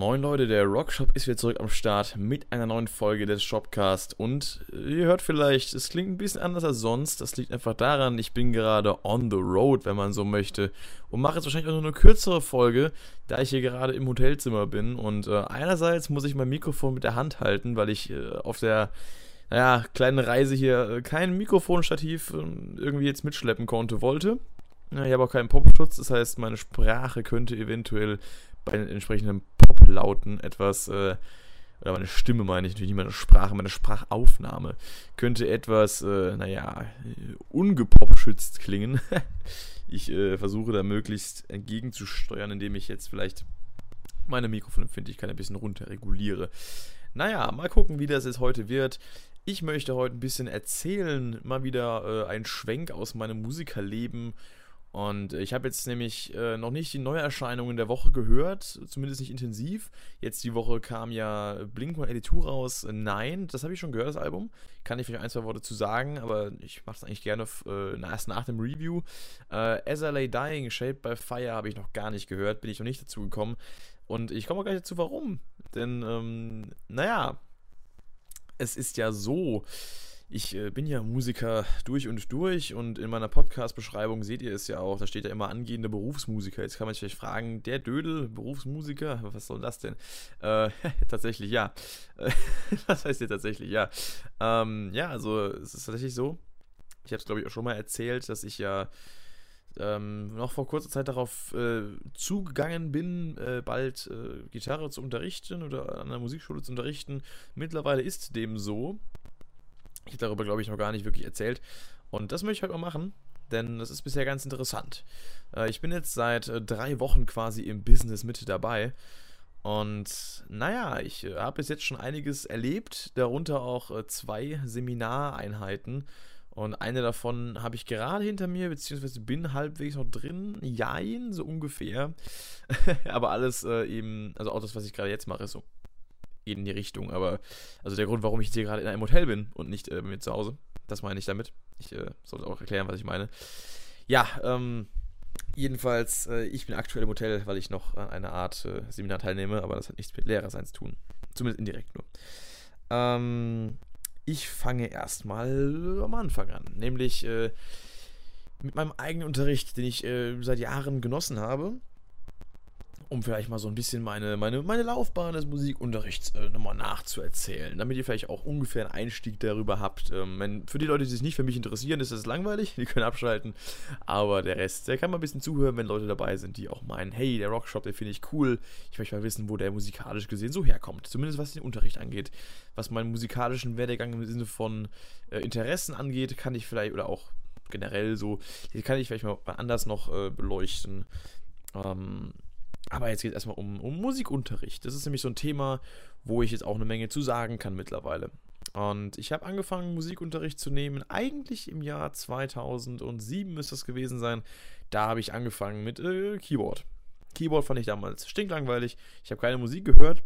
moin Leute, der Rockshop ist wieder zurück am Start mit einer neuen Folge des Shopcast. Und ihr hört vielleicht, es klingt ein bisschen anders als sonst, das liegt einfach daran, ich bin gerade on the road, wenn man so möchte. Und mache jetzt wahrscheinlich auch nur eine kürzere Folge, da ich hier gerade im Hotelzimmer bin. Und äh, einerseits muss ich mein Mikrofon mit der Hand halten, weil ich äh, auf der naja, kleinen Reise hier äh, kein Mikrofonstativ ähm, irgendwie jetzt mitschleppen konnte, wollte. Ich habe auch keinen Popschutz, das heißt, meine Sprache könnte eventuell bei den entsprechenden Pop-Lauten etwas, äh, oder meine Stimme meine ich natürlich nicht meine Sprache, meine Sprachaufnahme könnte etwas, äh, naja, ungepopschützt klingen. ich äh, versuche da möglichst entgegenzusteuern, indem ich jetzt vielleicht meine Mikrofonempfindlichkeit ein bisschen runterreguliere. Naja, mal gucken, wie das jetzt heute wird. Ich möchte heute ein bisschen erzählen, mal wieder äh, ein Schwenk aus meinem Musikerleben und ich habe jetzt nämlich äh, noch nicht die Neuerscheinungen der Woche gehört, zumindest nicht intensiv. Jetzt die Woche kam ja Blink-182 raus. Nein, das habe ich schon gehört, das Album. Kann ich vielleicht ein, zwei Worte zu sagen, aber ich mache es eigentlich gerne äh, erst nach dem Review. Äh, As I Lay Dying, Shaped by Fire habe ich noch gar nicht gehört, bin ich noch nicht dazu gekommen. Und ich komme auch gar nicht dazu, warum. Denn, ähm, naja, es ist ja so ich äh, bin ja Musiker durch und durch und in meiner Podcast-Beschreibung seht ihr es ja auch, da steht ja immer angehende Berufsmusiker. Jetzt kann man sich vielleicht fragen, der Dödel, Berufsmusiker, was soll das denn? Äh, tatsächlich ja. was heißt hier tatsächlich ja? Ähm, ja, also es ist tatsächlich so, ich habe es glaube ich auch schon mal erzählt, dass ich ja ähm, noch vor kurzer Zeit darauf äh, zugegangen bin, äh, bald äh, Gitarre zu unterrichten oder an der Musikschule zu unterrichten. Mittlerweile ist dem so. Ich habe darüber, glaube ich, noch gar nicht wirklich erzählt. Und das möchte ich heute mal machen, denn das ist bisher ganz interessant. Äh, ich bin jetzt seit äh, drei Wochen quasi im Business mit dabei. Und naja, ich äh, habe bis jetzt schon einiges erlebt, darunter auch zwei Seminareinheiten. Und eine davon habe ich gerade hinter mir, beziehungsweise bin halbwegs noch drin. Jein, so ungefähr. Aber alles äh, eben, also auch das, was ich gerade jetzt mache, ist so in die Richtung. Aber also der Grund, warum ich hier gerade in einem Hotel bin und nicht äh, mir zu Hause, das meine ich damit. Ich äh, sollte auch erklären, was ich meine. Ja, ähm, jedenfalls, äh, ich bin aktuell im Hotel, weil ich noch an einer Art äh, Seminar teilnehme, aber das hat nichts mit Lehrersein zu tun. Zumindest indirekt nur. Ähm, ich fange erstmal am Anfang an, nämlich äh, mit meinem eigenen Unterricht, den ich äh, seit Jahren genossen habe um vielleicht mal so ein bisschen meine, meine, meine Laufbahn des Musikunterrichts äh, nochmal nachzuerzählen, damit ihr vielleicht auch ungefähr einen Einstieg darüber habt. Ähm, wenn, für die Leute, die sich nicht für mich interessieren, ist das langweilig, die können abschalten, aber der Rest, der kann mal ein bisschen zuhören, wenn Leute dabei sind, die auch meinen, hey, der Rockshop, der finde ich cool, ich möchte mal wissen, wo der musikalisch gesehen so herkommt, zumindest was den Unterricht angeht. Was meinen musikalischen Werdegang im Sinne von äh, Interessen angeht, kann ich vielleicht, oder auch generell so, die kann ich vielleicht mal anders noch äh, beleuchten. Ähm, aber jetzt geht es erstmal um, um Musikunterricht. Das ist nämlich so ein Thema, wo ich jetzt auch eine Menge zu sagen kann mittlerweile. Und ich habe angefangen, Musikunterricht zu nehmen, eigentlich im Jahr 2007 müsste das gewesen sein. Da habe ich angefangen mit äh, Keyboard. Keyboard fand ich damals stinklangweilig. Ich habe keine Musik gehört,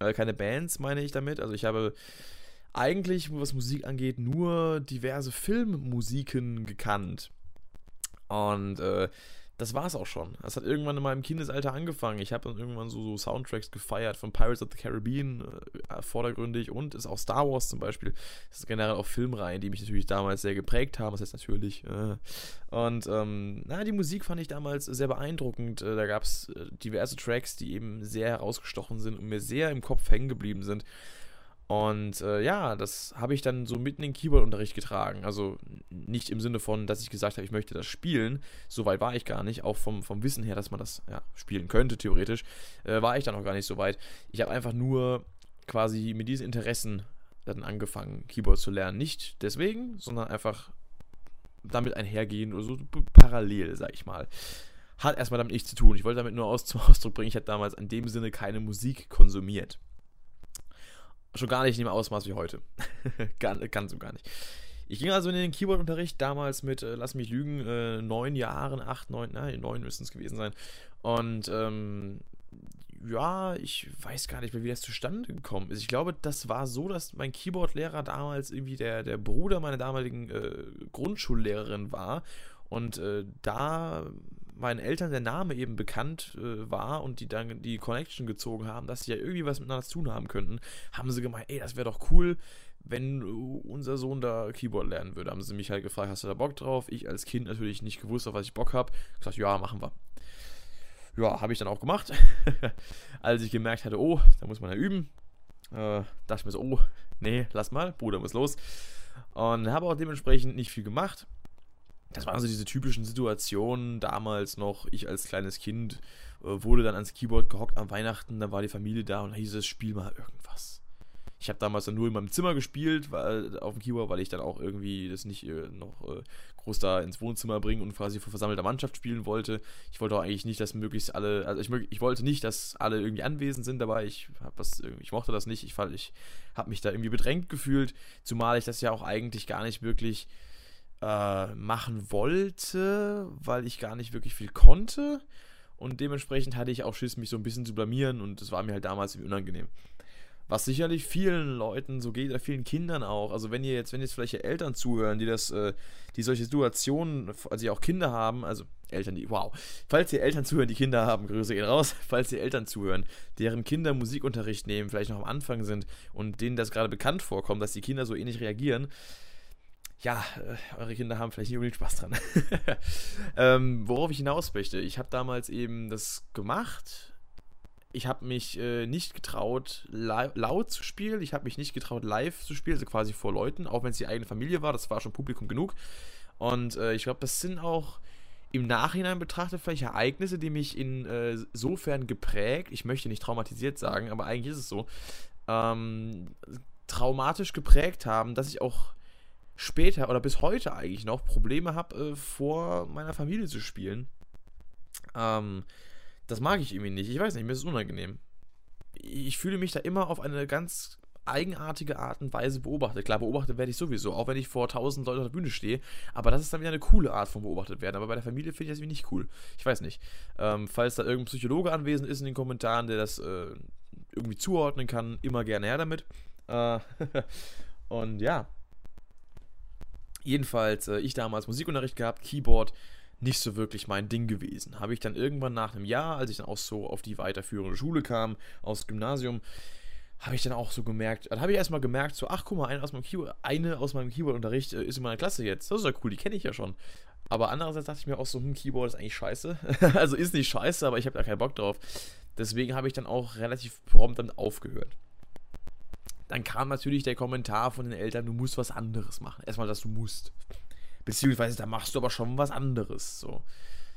äh, keine Bands meine ich damit. Also ich habe eigentlich, was Musik angeht, nur diverse Filmmusiken gekannt. Und äh, das war es auch schon. Das hat irgendwann in meinem Kindesalter angefangen. Ich habe dann irgendwann so, so, Soundtracks gefeiert von Pirates of the Caribbean, äh, vordergründig und ist auch Star Wars zum Beispiel. Das ist generell auch Filmreihen, die mich natürlich damals sehr geprägt haben. Das heißt natürlich. Äh, und ähm, na, die Musik fand ich damals sehr beeindruckend. Äh, da gab es äh, diverse Tracks, die eben sehr herausgestochen sind und mir sehr im Kopf hängen geblieben sind. Und äh, ja, das habe ich dann so mitten in den Keyboard-Unterricht getragen. Also nicht im Sinne von, dass ich gesagt habe, ich möchte das spielen. So weit war ich gar nicht. Auch vom, vom Wissen her, dass man das ja, spielen könnte, theoretisch, äh, war ich dann noch gar nicht so weit. Ich habe einfach nur quasi mit diesen Interessen dann angefangen, Keyboard zu lernen. Nicht deswegen, sondern einfach damit einhergehen oder so parallel, sag ich mal. Hat erstmal damit nichts zu tun. Ich wollte damit nur aus, zum Ausdruck bringen, ich habe damals in dem Sinne keine Musik konsumiert. Schon gar nicht in dem Ausmaß wie heute. ganz und gar nicht. Ich ging also in den Keyboard-Unterricht damals mit, äh, lass mich lügen, äh, neun Jahren, acht, neun, nein, neun müssten es gewesen sein. Und ähm, ja, ich weiß gar nicht mehr, wie das zustande gekommen ist. Ich glaube, das war so, dass mein Keyboard-Lehrer damals irgendwie der, der Bruder meiner damaligen äh, Grundschullehrerin war. Und äh, da meinen Eltern der Name eben bekannt äh, war und die dann die Connection gezogen haben, dass sie ja irgendwie was miteinander zu tun haben könnten, haben sie gemeint, ey, das wäre doch cool, wenn unser Sohn da Keyboard lernen würde. Haben sie mich halt gefragt, hast du da Bock drauf? Ich als Kind natürlich nicht gewusst, auf was ich Bock habe. Gesagt, ja, machen wir. Ja, habe ich dann auch gemacht. als ich gemerkt hatte, oh, da muss man ja üben, äh, dachte ich mir so, oh, nee, lass mal, Bruder muss los. Und habe auch dementsprechend nicht viel gemacht. Das waren so diese typischen Situationen damals noch. Ich als kleines Kind äh, wurde dann ans Keyboard gehockt am Weihnachten, dann war die Familie da und dann hieß es, spiel mal irgendwas. Ich habe damals dann nur in meinem Zimmer gespielt, weil, auf dem Keyboard, weil ich dann auch irgendwie das nicht äh, noch äh, groß da ins Wohnzimmer bringen und quasi vor versammelter Mannschaft spielen wollte. Ich wollte auch eigentlich nicht, dass möglichst alle, also ich, ich wollte nicht, dass alle irgendwie anwesend sind dabei. Ich, hab das, ich mochte das nicht. Ich, ich habe mich da irgendwie bedrängt gefühlt, zumal ich das ja auch eigentlich gar nicht wirklich äh, machen wollte, weil ich gar nicht wirklich viel konnte. Und dementsprechend hatte ich auch Schiss, mich so ein bisschen zu blamieren und das war mir halt damals unangenehm. Was sicherlich vielen Leuten so geht, oder vielen Kindern auch. Also wenn ihr jetzt, wenn jetzt vielleicht Eltern zuhören, die das, äh, die solche Situationen, also die auch Kinder haben, also Eltern, die, wow. Falls ihr Eltern zuhören, die Kinder haben, Grüße gehen raus. Falls ihr Eltern zuhören, deren Kinder Musikunterricht nehmen, vielleicht noch am Anfang sind und denen das gerade bekannt vorkommt, dass die Kinder so ähnlich reagieren, ja, äh, eure Kinder haben vielleicht nicht unbedingt Spaß dran. ähm, worauf ich hinaus möchte, ich habe damals eben das gemacht ich habe mich äh, nicht getraut, laut zu spielen. Ich habe mich nicht getraut, live zu spielen, also quasi vor Leuten, auch wenn es die eigene Familie war. Das war schon Publikum genug. Und äh, ich glaube, das sind auch im Nachhinein betrachtet vielleicht Ereignisse, die mich insofern äh, geprägt, ich möchte nicht traumatisiert sagen, aber eigentlich ist es so, ähm, traumatisch geprägt haben, dass ich auch später oder bis heute eigentlich noch Probleme habe, äh, vor meiner Familie zu spielen. Ähm, das mag ich irgendwie nicht. Ich weiß nicht, mir ist es unangenehm. Ich fühle mich da immer auf eine ganz eigenartige Art und Weise beobachtet. Klar, beobachtet werde ich sowieso, auch wenn ich vor tausend Leuten auf der Bühne stehe. Aber das ist dann wieder eine coole Art von beobachtet werden. Aber bei der Familie finde ich das wie nicht cool. Ich weiß nicht. Ähm, falls da irgendein Psychologe anwesend ist in den Kommentaren, der das äh, irgendwie zuordnen kann, immer gerne her damit. Äh, und ja. Jedenfalls, äh, ich damals Musikunterricht gehabt, Keyboard nicht so wirklich mein Ding gewesen. Habe ich dann irgendwann nach einem Jahr, als ich dann auch so auf die weiterführende Schule kam, aus Gymnasium, habe ich dann auch so gemerkt, dann habe ich erstmal gemerkt, so, ach guck mal, eine aus meinem Keyboard, eine Keyboard-Unterricht äh, ist in meiner Klasse jetzt. Das ist ja cool, die kenne ich ja schon. Aber andererseits dachte ich mir auch so, hm, Keyboard ist eigentlich scheiße. also ist nicht scheiße, aber ich habe da keinen Bock drauf. Deswegen habe ich dann auch relativ prompt damit aufgehört. Dann kam natürlich der Kommentar von den Eltern, du musst was anderes machen. Erstmal, dass du musst. Beziehungsweise da machst du aber schon was anderes. So.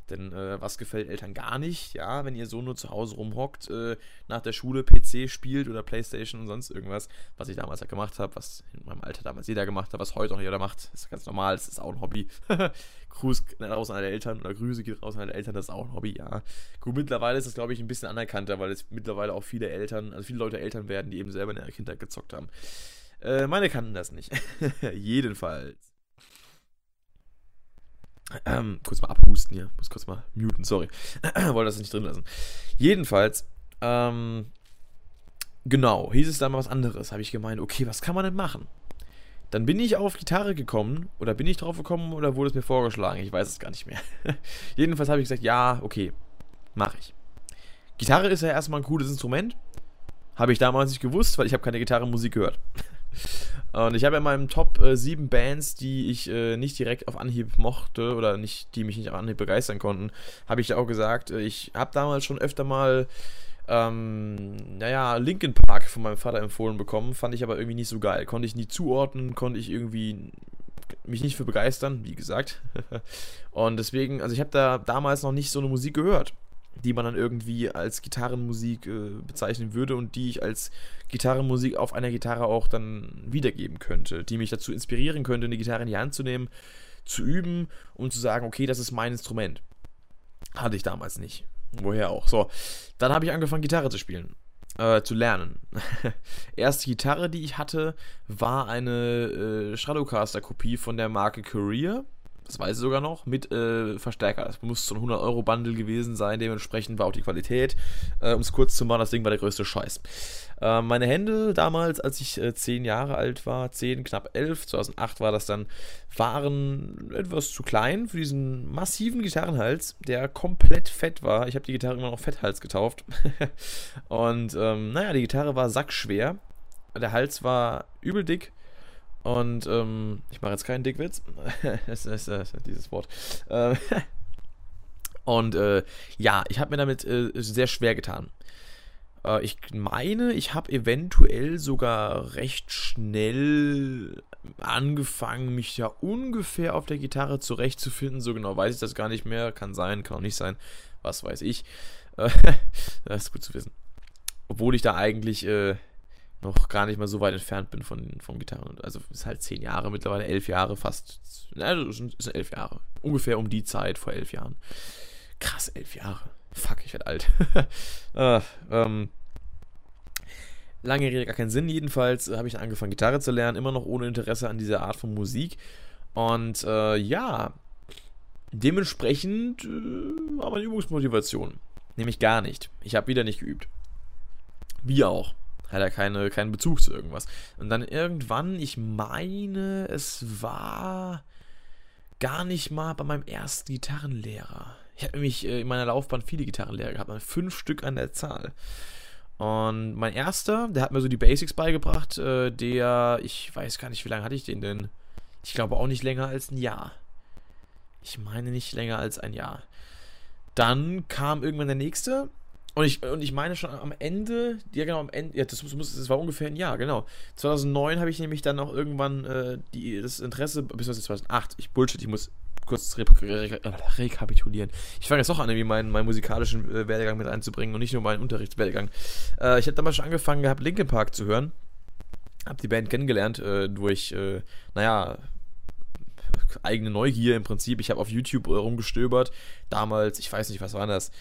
Denn äh, was gefällt Eltern gar nicht, ja, wenn ihr so nur zu Hause rumhockt, äh, nach der Schule PC spielt oder Playstation und sonst irgendwas, was ich damals halt gemacht habe, was in meinem Alter damals jeder gemacht hat, was heute auch jeder macht, ist ganz normal, das ist auch ein Hobby. Gruß raus an alle Eltern oder Grüße geht raus an alle Eltern, das ist auch ein Hobby, ja. Gut, mittlerweile ist das, glaube ich, ein bisschen anerkannter, weil es mittlerweile auch viele Eltern, also viele Leute Eltern werden, die eben selber in der Kindheit gezockt haben. Äh, meine kannten das nicht. Jedenfalls. Ähm, kurz mal abhusten hier. Muss kurz mal muten, sorry. Wollte das nicht drin lassen. Jedenfalls, ähm, genau, hieß es da mal was anderes. Habe ich gemeint, okay, was kann man denn machen? Dann bin ich auf Gitarre gekommen, oder bin ich drauf gekommen, oder wurde es mir vorgeschlagen? Ich weiß es gar nicht mehr. Jedenfalls habe ich gesagt, ja, okay, mache ich. Gitarre ist ja erstmal ein cooles Instrument. Habe ich damals nicht gewusst, weil ich habe keine Gitarrenmusik gehört. Und ich habe in meinem Top äh, 7 Bands, die ich äh, nicht direkt auf Anhieb mochte oder nicht, die mich nicht auf Anhieb begeistern konnten, habe ich ja auch gesagt, äh, ich habe damals schon öfter mal, ähm, naja, Linkin Park von meinem Vater empfohlen bekommen, fand ich aber irgendwie nicht so geil. Konnte ich nie zuordnen, konnte ich irgendwie mich nicht für begeistern, wie gesagt. Und deswegen, also ich habe da damals noch nicht so eine Musik gehört die man dann irgendwie als Gitarrenmusik äh, bezeichnen würde und die ich als Gitarrenmusik auf einer Gitarre auch dann wiedergeben könnte, die mich dazu inspirieren könnte, eine Gitarre in die Hand zu nehmen, zu üben und zu sagen, okay, das ist mein Instrument. Hatte ich damals nicht. Woher auch. So, dann habe ich angefangen, Gitarre zu spielen. Äh, zu lernen. Erste Gitarre, die ich hatte, war eine äh, Stratocaster-Kopie von der Marke Career Das weiß ich sogar noch. Mit äh, Verstärker. Das muss so ein 100-Euro-Bundle gewesen sein. Dementsprechend war auch die Qualität. Äh, um es kurz zu machen, das Ding war der größte Scheiß. Äh, meine Hände damals, als ich äh, 10 Jahre alt war, 10, knapp 11, 2008 war das dann, waren etwas zu klein für diesen massiven Gitarrenhals, der komplett fett war. Ich habe die Gitarre immer noch Fetthals getauft. Und ähm, naja, die Gitarre war sackschwer. Der Hals war übel dick und ähm, ich mache jetzt keinen Dickwitz. das ist äh, dieses Wort. Ähm, und äh, ja, ich habe mir damit äh, sehr schwer getan. Äh, ich meine, ich habe eventuell sogar recht schnell angefangen, mich ja ungefähr auf der Gitarre zurechtzufinden. So genau weiß ich das gar nicht mehr. Kann sein, kann auch nicht sein. Was weiß ich. Äh, das ist gut zu wissen. Obwohl ich da eigentlich äh, noch gar nicht mal so weit entfernt bin von, von Gitarren. Also ist halt zehn Jahre mittlerweile, elf Jahre fast. Also es sind elf Jahre. Ungefähr um die Zeit vor elf Jahren. Krass, elf Jahre. Fuck, ich werde alt. äh, ähm, lange Rede, gar keinen Sinn. Jedenfalls habe ich angefangen, Gitarre zu lernen, immer noch ohne Interesse an dieser Art von Musik. Und äh, ja, dementsprechend äh, war meine Übungsmotivation. Nämlich gar nicht. Ich habe wieder nicht geübt. Wie auch hat er keine, keinen Bezug zu irgendwas. Und dann irgendwann, ich meine, es war gar nicht mal bei meinem ersten Gitarrenlehrer. Ich habe nämlich äh, in meiner Laufbahn viele Gitarrenlehrer gehabt, fünf Stück an der Zahl. Und mein erster, der hat mir so die Basics beigebracht, äh, der, ich weiß gar nicht, wie lange hatte ich den denn? Ich glaube auch nicht länger als ein Jahr. Ich meine nicht länger als ein Jahr. Dann kam irgendwann der nächste, und ich, und ich meine schon am Ende, ja genau, am Ende, ja, das, muss, das war ungefähr ein Jahr, genau. 2009 habe ich nämlich dann auch irgendwann äh, die, das Interesse, bis 2008, ich Bullshit, ich muss kurz re re rekapitulieren. Ich fange jetzt auch an, irgendwie meinen, meinen musikalischen äh, Werdegang mit einzubringen und nicht nur meinen Unterrichtswerdegang. Äh, ich habe damals schon angefangen gehabt, Linkin Park zu hören. Habe die Band kennengelernt äh, durch, äh, naja, eigene Neugier im Prinzip. Ich habe auf YouTube rumgestöbert. Damals, ich weiß nicht, was war das?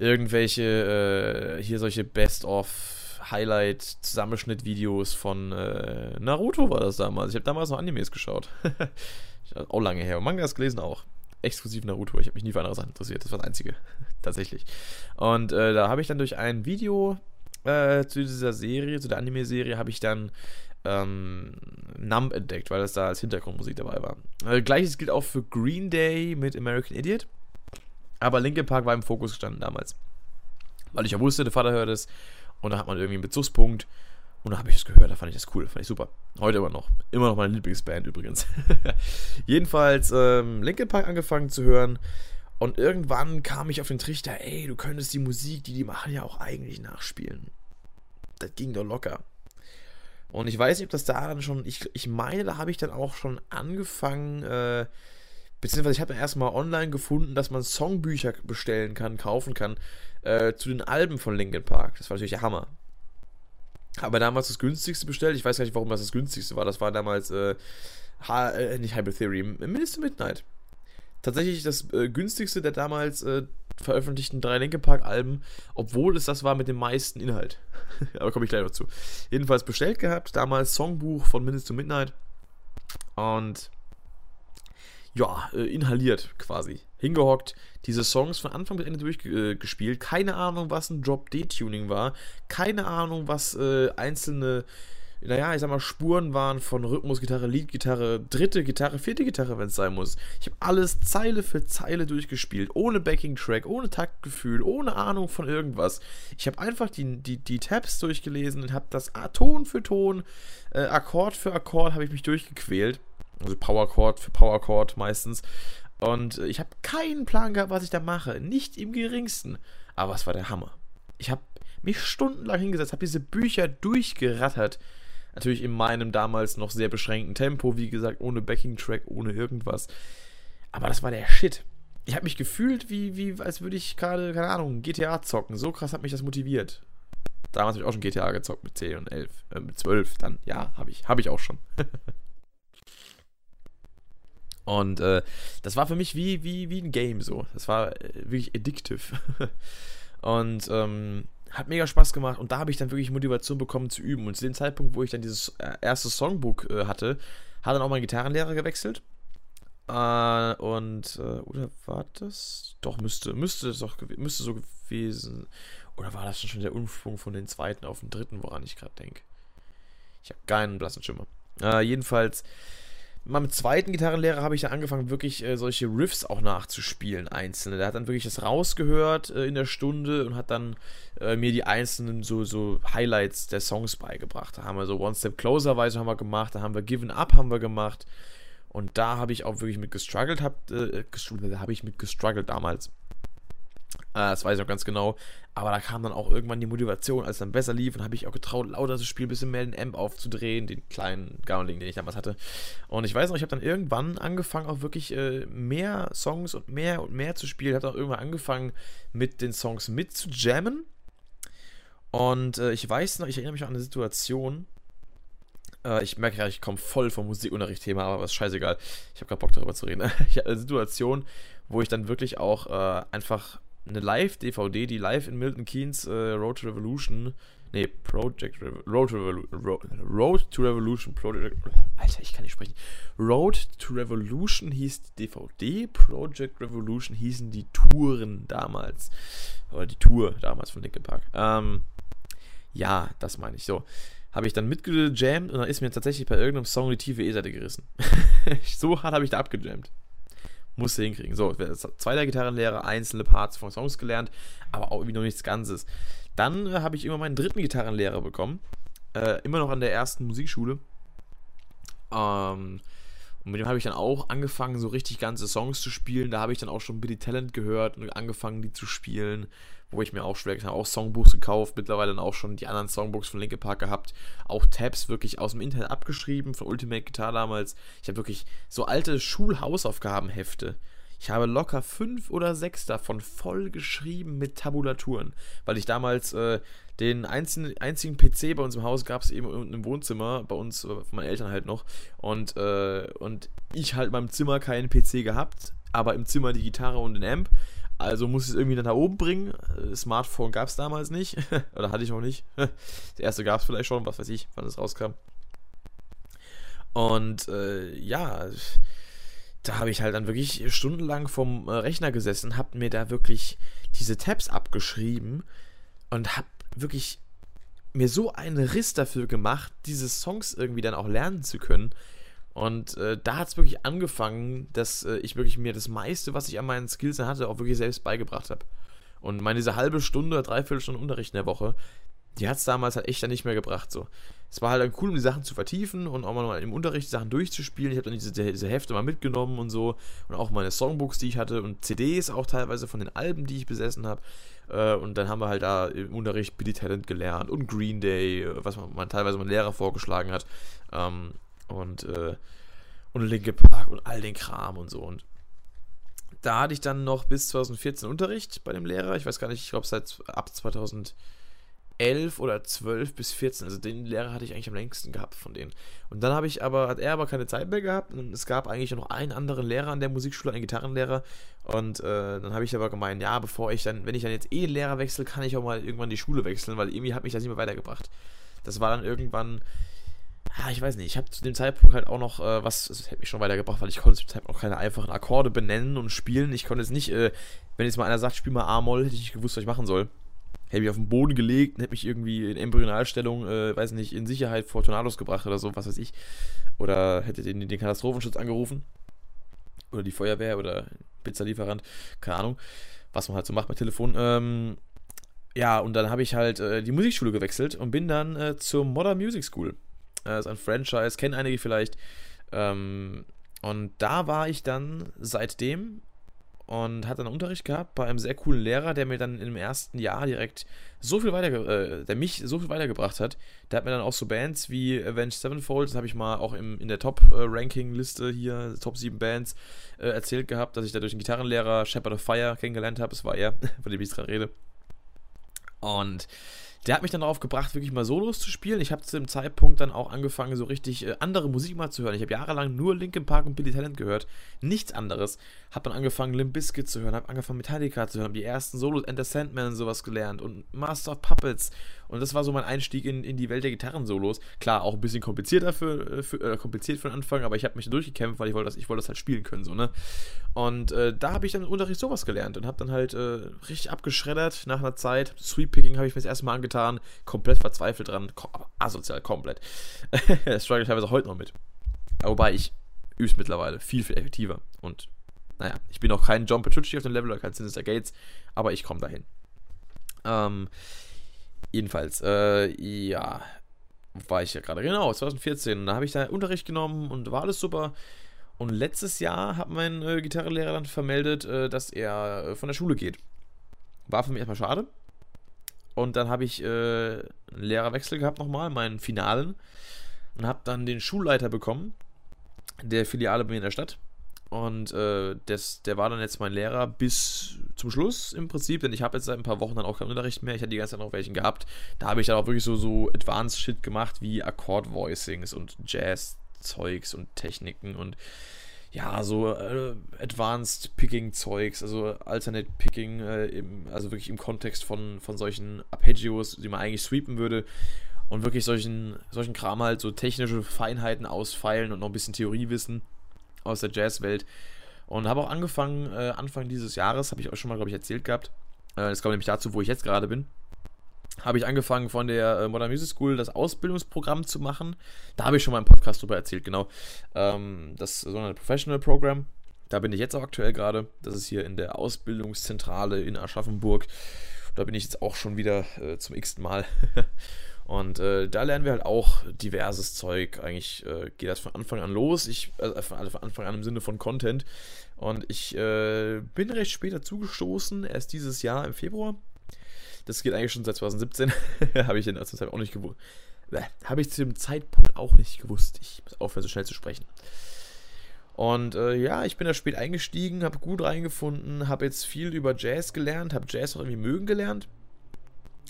Irgendwelche, äh, hier solche Best-of Highlight-Zusammenschnitt-Videos von äh, Naruto war das damals. Ich habe damals noch Animes geschaut. auch lange her. Und Mangas gelesen auch. Exklusiv Naruto. Ich habe mich nie für andere Sachen interessiert. Das war das Einzige. Tatsächlich. Und äh, da habe ich dann durch ein Video äh, zu dieser Serie, zu der Anime-Serie, habe ich dann ähm, Numb entdeckt, weil das da als Hintergrundmusik dabei war. Äh, Gleiches gilt auch für Green Day mit American Idiot. Aber Linkin Park war im Fokus gestanden damals. Weil ich ja wusste, der Vater hört es. Und da hat man irgendwie einen Bezugspunkt. Und da habe ich es gehört, da fand ich das cool, fand ich super. Heute immer noch. Immer noch meine Lieblingsband übrigens. Jedenfalls ähm, Linkin Park angefangen zu hören. Und irgendwann kam ich auf den Trichter, ey, du könntest die Musik, die die machen, ja auch eigentlich nachspielen. Das ging doch locker. Und ich weiß nicht, ob das da dann schon, ich, ich meine, da habe ich dann auch schon angefangen, äh, Beziehungsweise ich habe erstmal online gefunden, dass man Songbücher bestellen kann, kaufen kann, äh, zu den Alben von Linkin Park. Das war natürlich der Hammer. Aber damals das günstigste bestellt. Ich weiß gar nicht, warum das das günstigste war. Das war damals, äh, ha äh, nicht Hybrid Theory, Minister Midnight. Tatsächlich das äh, günstigste der damals äh, veröffentlichten drei Linkin Park Alben, obwohl es das war mit dem meisten Inhalt. Aber komme ich gleich noch zu. Jedenfalls bestellt gehabt, damals Songbuch von Minister Midnight. Und ja, äh, inhaliert quasi. Hingehockt, diese Songs von Anfang bis Ende durchgespielt. Keine Ahnung, was ein Drop-D-Tuning war. Keine Ahnung, was äh, einzelne, naja, ich sag mal, Spuren waren von Rhythmusgitarre, Leadgitarre, dritte Gitarre, vierte Gitarre, wenn es sein muss. Ich habe alles Zeile für Zeile durchgespielt. Ohne Backing-Track, ohne Taktgefühl, ohne Ahnung von irgendwas. Ich habe einfach die, die, die Tabs durchgelesen und habe das Ton für Ton, äh, Akkord für Akkord, habe ich mich durchgequält also Power Chord für Power Chord meistens. Und ich habe keinen Plan gehabt, was ich da mache. Nicht im geringsten. Aber es war der Hammer. Ich habe mich stundenlang hingesetzt, habe diese Bücher durchgerattert. Natürlich in meinem damals noch sehr beschränkten Tempo, wie gesagt, ohne Backing-Track, ohne irgendwas. Aber das war der Shit. Ich habe mich gefühlt, wie, wie als würde ich gerade, keine Ahnung, GTA zocken. So krass hat mich das motiviert. Damals habe ich auch schon GTA gezockt mit 10 und 11, äh, mit 12 dann. Ja, habe ich, habe ich auch schon. Und äh, das war für mich wie, wie, wie ein Game so. Das war äh, wirklich addictive. und ähm, hat mega Spaß gemacht. Und da habe ich dann wirklich Motivation bekommen zu üben. Und zu dem Zeitpunkt, wo ich dann dieses äh, erste Songbook äh, hatte, hat dann auch mein Gitarrenlehrer gewechselt. Äh, und, äh, oder war das? Doch, müsste, müsste doch, müsste so gewesen. Oder war das schon der Umsprung von den zweiten auf den dritten, woran ich gerade denke? Ich habe keinen blassen Schimmer. Äh, jedenfalls, mit meinem zweiten Gitarrenlehrer habe ich dann angefangen, wirklich äh, solche Riffs auch nachzuspielen, einzelne. Der hat dann wirklich das rausgehört äh, in der Stunde und hat dann äh, mir die einzelnen so, so Highlights der Songs beigebracht. Da haben wir so One Step Closer Weise haben wir gemacht, da haben wir Given Up haben wir gemacht. Und da habe ich auch wirklich mit gestruggelt, hab, äh, habe ich mit gestruggelt damals. Äh, das weiß ich noch ganz genau. Aber da kam dann auch irgendwann die Motivation, als es dann besser lief. Und habe ich auch getraut, lauter zu spielen, ein bisschen mehr den Amp aufzudrehen, den kleinen Garling, den ich damals hatte. Und ich weiß noch, ich habe dann irgendwann angefangen, auch wirklich äh, mehr Songs und mehr und mehr zu spielen. Ich habe auch irgendwann angefangen, mit den Songs mitzujammen. Und äh, ich weiß noch, ich erinnere mich an eine Situation. Äh, ich merke ja, ich komme voll vom Musikunterricht-Thema, aber was scheißegal. Ich habe gerade Bock darüber zu reden. ich hatte eine Situation, wo ich dann wirklich auch äh, einfach eine Live-DVD, die live in Milton Keynes äh, Road to Revolution, nee, Project Revo Road, to Revolu Road, Road to Revolution, Project, Alter, ich kann nicht sprechen. Road to Revolution hieß die DVD, Project Revolution hießen die Touren damals. Oder die Tour damals von Linkin Park. Ähm, ja, das meine ich so. Habe ich dann mitgejammt und dann ist mir tatsächlich bei irgendeinem Song die tiefe E-Seite gerissen. so hart habe ich da abgejammt. Musste hinkriegen. So, zweiter Gitarrenlehrer, einzelne Parts von Songs gelernt, aber auch irgendwie noch nichts Ganzes. Dann äh, habe ich immer meinen dritten Gitarrenlehrer bekommen. Äh, immer noch an der ersten Musikschule. Ähm, und mit dem habe ich dann auch angefangen, so richtig ganze Songs zu spielen. Da habe ich dann auch schon Billy Talent gehört und angefangen, die zu spielen wo ich mir auch schwer habe, auch Songbooks gekauft, mittlerweile dann auch schon die anderen Songbooks von Linkin Park gehabt, auch Tabs wirklich aus dem Internet abgeschrieben, von Ultimate Guitar damals. Ich habe wirklich so alte Schulhausaufgabenhefte. Ich habe locker fünf oder sechs davon voll geschrieben mit Tabulaturen, weil ich damals äh, den einzigen, einzigen PC bei uns im Haus gab es eben unten im Wohnzimmer, bei uns, äh, von meinen Eltern halt noch. Und, äh, und ich halt in meinem Zimmer keinen PC gehabt, aber im Zimmer die Gitarre und den Amp. Also muss ich es irgendwie dann da oben bringen. Äh, Smartphone gab es damals nicht. Oder hatte ich noch nicht. Der erste gab es vielleicht schon, was weiß ich, wann es rauskam. Und äh, ja, da habe ich halt dann wirklich stundenlang vom äh, Rechner gesessen, habe mir da wirklich diese Tabs abgeschrieben und habe wirklich mir so einen Riss dafür gemacht, diese Songs irgendwie dann auch lernen zu können. Und äh, da hat es wirklich angefangen, dass äh, ich wirklich mir das meiste, was ich an meinen Skills hatte, auch wirklich selbst beigebracht habe. Und meine diese halbe Stunde, dreiviertel Stunde Unterricht in der Woche, die hat es damals halt echt dann nicht mehr gebracht. So. Es war halt dann cool, um die Sachen zu vertiefen und auch mal im Unterricht die Sachen durchzuspielen. Ich habe dann diese, diese Hefte mal mitgenommen und so. Und auch meine Songbooks, die ich hatte und CDs auch teilweise von den Alben, die ich besessen habe. Äh, und dann haben wir halt da im Unterricht Billy Talent gelernt und Green Day, was man, man teilweise mein Lehrer vorgeschlagen hat. Ähm, und, äh, und Linke Park und all den Kram und so. Und da hatte ich dann noch bis 2014 Unterricht bei dem Lehrer. Ich weiß gar nicht, ich glaube seit ab 2011 oder 12 bis 14. Also den Lehrer hatte ich eigentlich am längsten gehabt von denen. Und dann habe ich aber, hat er aber keine Zeit mehr gehabt. Und es gab eigentlich noch einen anderen Lehrer an der Musikschule, einen Gitarrenlehrer. Und äh, dann habe ich aber gemeint, ja, bevor ich dann, wenn ich dann jetzt eh Lehrer wechsle, kann ich auch mal irgendwann die Schule wechseln, weil irgendwie hat mich das nicht mehr weitergebracht. Das war dann irgendwann ja, ich weiß nicht, ich habe zu dem Zeitpunkt halt auch noch äh, was, das hätte mich schon weitergebracht, weil ich konnte zu dem Zeitpunkt auch keine einfachen Akkorde benennen und spielen. Ich konnte jetzt nicht, äh, wenn jetzt mal einer sagt, spiel mal A-Moll, hätte ich nicht gewusst, was ich machen soll. Hätte mich auf den Boden gelegt und hätte mich irgendwie in Embryonalstellung, äh, weiß nicht, in Sicherheit vor Tornados gebracht oder so, was weiß ich. Oder hätte den, den Katastrophenschutz angerufen. Oder die Feuerwehr oder Pizzalieferant, keine Ahnung, was man halt so macht bei Telefon. Ähm, ja, und dann habe ich halt äh, die Musikschule gewechselt und bin dann äh, zur Modern Music School das ist ein Franchise, kennen einige vielleicht. Ähm, und da war ich dann seitdem und hatte dann Unterricht gehabt bei einem sehr coolen Lehrer, der mir dann im ersten Jahr direkt so viel weiter, äh, der mich so viel weitergebracht hat. Der hat mir dann auch so Bands wie Avenged Sevenfold, das habe ich mal auch im, in der Top-Ranking-Liste hier, Top 7 Bands, äh, erzählt gehabt, dass ich da durch einen Gitarrenlehrer Shepherd of Fire kennengelernt habe. Es war er, von dem ich gerade rede. Und der hat mich dann darauf gebracht, wirklich mal Solos zu spielen. Ich habe zu dem Zeitpunkt dann auch angefangen, so richtig äh, andere Musik mal zu hören. Ich habe jahrelang nur Linkin Park und Billy Talent gehört, nichts anderes. Habe dann angefangen, Limp Bizkit zu hören, habe angefangen, Metallica zu hören, habe die ersten Solos, Enter Sandman und sowas gelernt und Master of Puppets. Und das war so mein Einstieg in, in die Welt der Gitarrensolos. Klar, auch ein bisschen komplizierter für, äh, für äh, kompliziert für den Anfang, aber ich habe mich durchgekämpft, weil ich wollte das, ich das halt spielen können, so, ne? Und äh, da habe ich dann im Unterricht sowas gelernt und habe dann halt äh, richtig abgeschreddert nach einer Zeit. Sweep Picking habe ich mir das erste Mal angetan, komplett verzweifelt dran, asozial komplett. das struggle ich teilweise heute noch mit. Wobei ich übe mittlerweile viel, viel effektiver. Und naja, ich bin auch kein John Petrucci auf dem Level oder kein Sinister Gates, aber ich komme dahin. Ähm, jedenfalls, äh, ja, war ich ja gerade, genau, 2014. Da habe ich da Unterricht genommen und war alles super. Und letztes Jahr hat mein äh, Gitarrenlehrer dann vermeldet, äh, dass er äh, von der Schule geht. War für mich erstmal schade. Und dann habe ich äh, einen Lehrerwechsel gehabt nochmal, meinen Finalen. Und habe dann den Schulleiter bekommen, der Filiale bei mir in der Stadt. Und äh, das, der war dann jetzt mein Lehrer bis zum Schluss im Prinzip, denn ich habe jetzt seit ein paar Wochen dann auch keinen Unterricht mehr. Ich hatte die ganze Zeit noch welchen gehabt. Da habe ich dann auch wirklich so, so Advanced Shit gemacht wie Akkord-Voicings und Jazz Zeugs und Techniken und ja, so äh, Advanced Picking-Zeugs, also Alternate Picking, äh, im, also wirklich im Kontext von, von solchen Arpeggios, die man eigentlich sweepen würde und wirklich solchen, solchen Kram halt, so technische Feinheiten ausfeilen und noch ein bisschen Theoriewissen aus der Jazzwelt. Und habe auch angefangen, äh, Anfang dieses Jahres, habe ich euch schon mal, glaube ich, erzählt gehabt. Äh, das kommt nämlich dazu, wo ich jetzt gerade bin habe ich angefangen von der äh, Modern Music School das Ausbildungsprogramm zu machen. Da habe ich schon mal im Podcast drüber erzählt, genau. Ähm, das sogenannte Professional Program. Da bin ich jetzt auch aktuell gerade. Das ist hier in der Ausbildungszentrale in Aschaffenburg. Da bin ich jetzt auch schon wieder äh, zum x-ten Mal. Und äh, da lernen wir halt auch diverses Zeug. Eigentlich äh, geht das von Anfang an los. Ich, äh, von Anfang an im Sinne von Content. Und ich äh, bin recht spät dazugestoßen, erst dieses Jahr im Februar. Das geht eigentlich schon seit 2017. Habe ich in der Zeit auch nicht gewusst. Habe ich zu dem Zeitpunkt auch nicht gewusst. Ich muss aufhören, so schnell zu sprechen. Und äh, ja, ich bin da spät eingestiegen, habe gut reingefunden, habe jetzt viel über Jazz gelernt, habe Jazz auch irgendwie mögen gelernt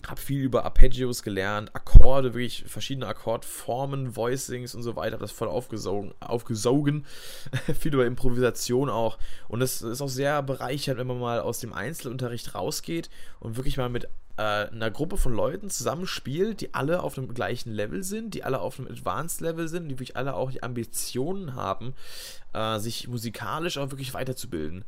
habe viel über Arpeggios gelernt, Akkorde, wirklich verschiedene Akkordformen, Voicings und so weiter, habe das voll aufgesogen, aufgesogen. viel über Improvisation auch. Und es ist auch sehr bereichernd, wenn man mal aus dem Einzelunterricht rausgeht und wirklich mal mit äh, einer Gruppe von Leuten zusammenspielt, die alle auf einem gleichen Level sind, die alle auf einem Advanced Level sind, die wirklich alle auch die Ambitionen haben, äh, sich musikalisch auch wirklich weiterzubilden.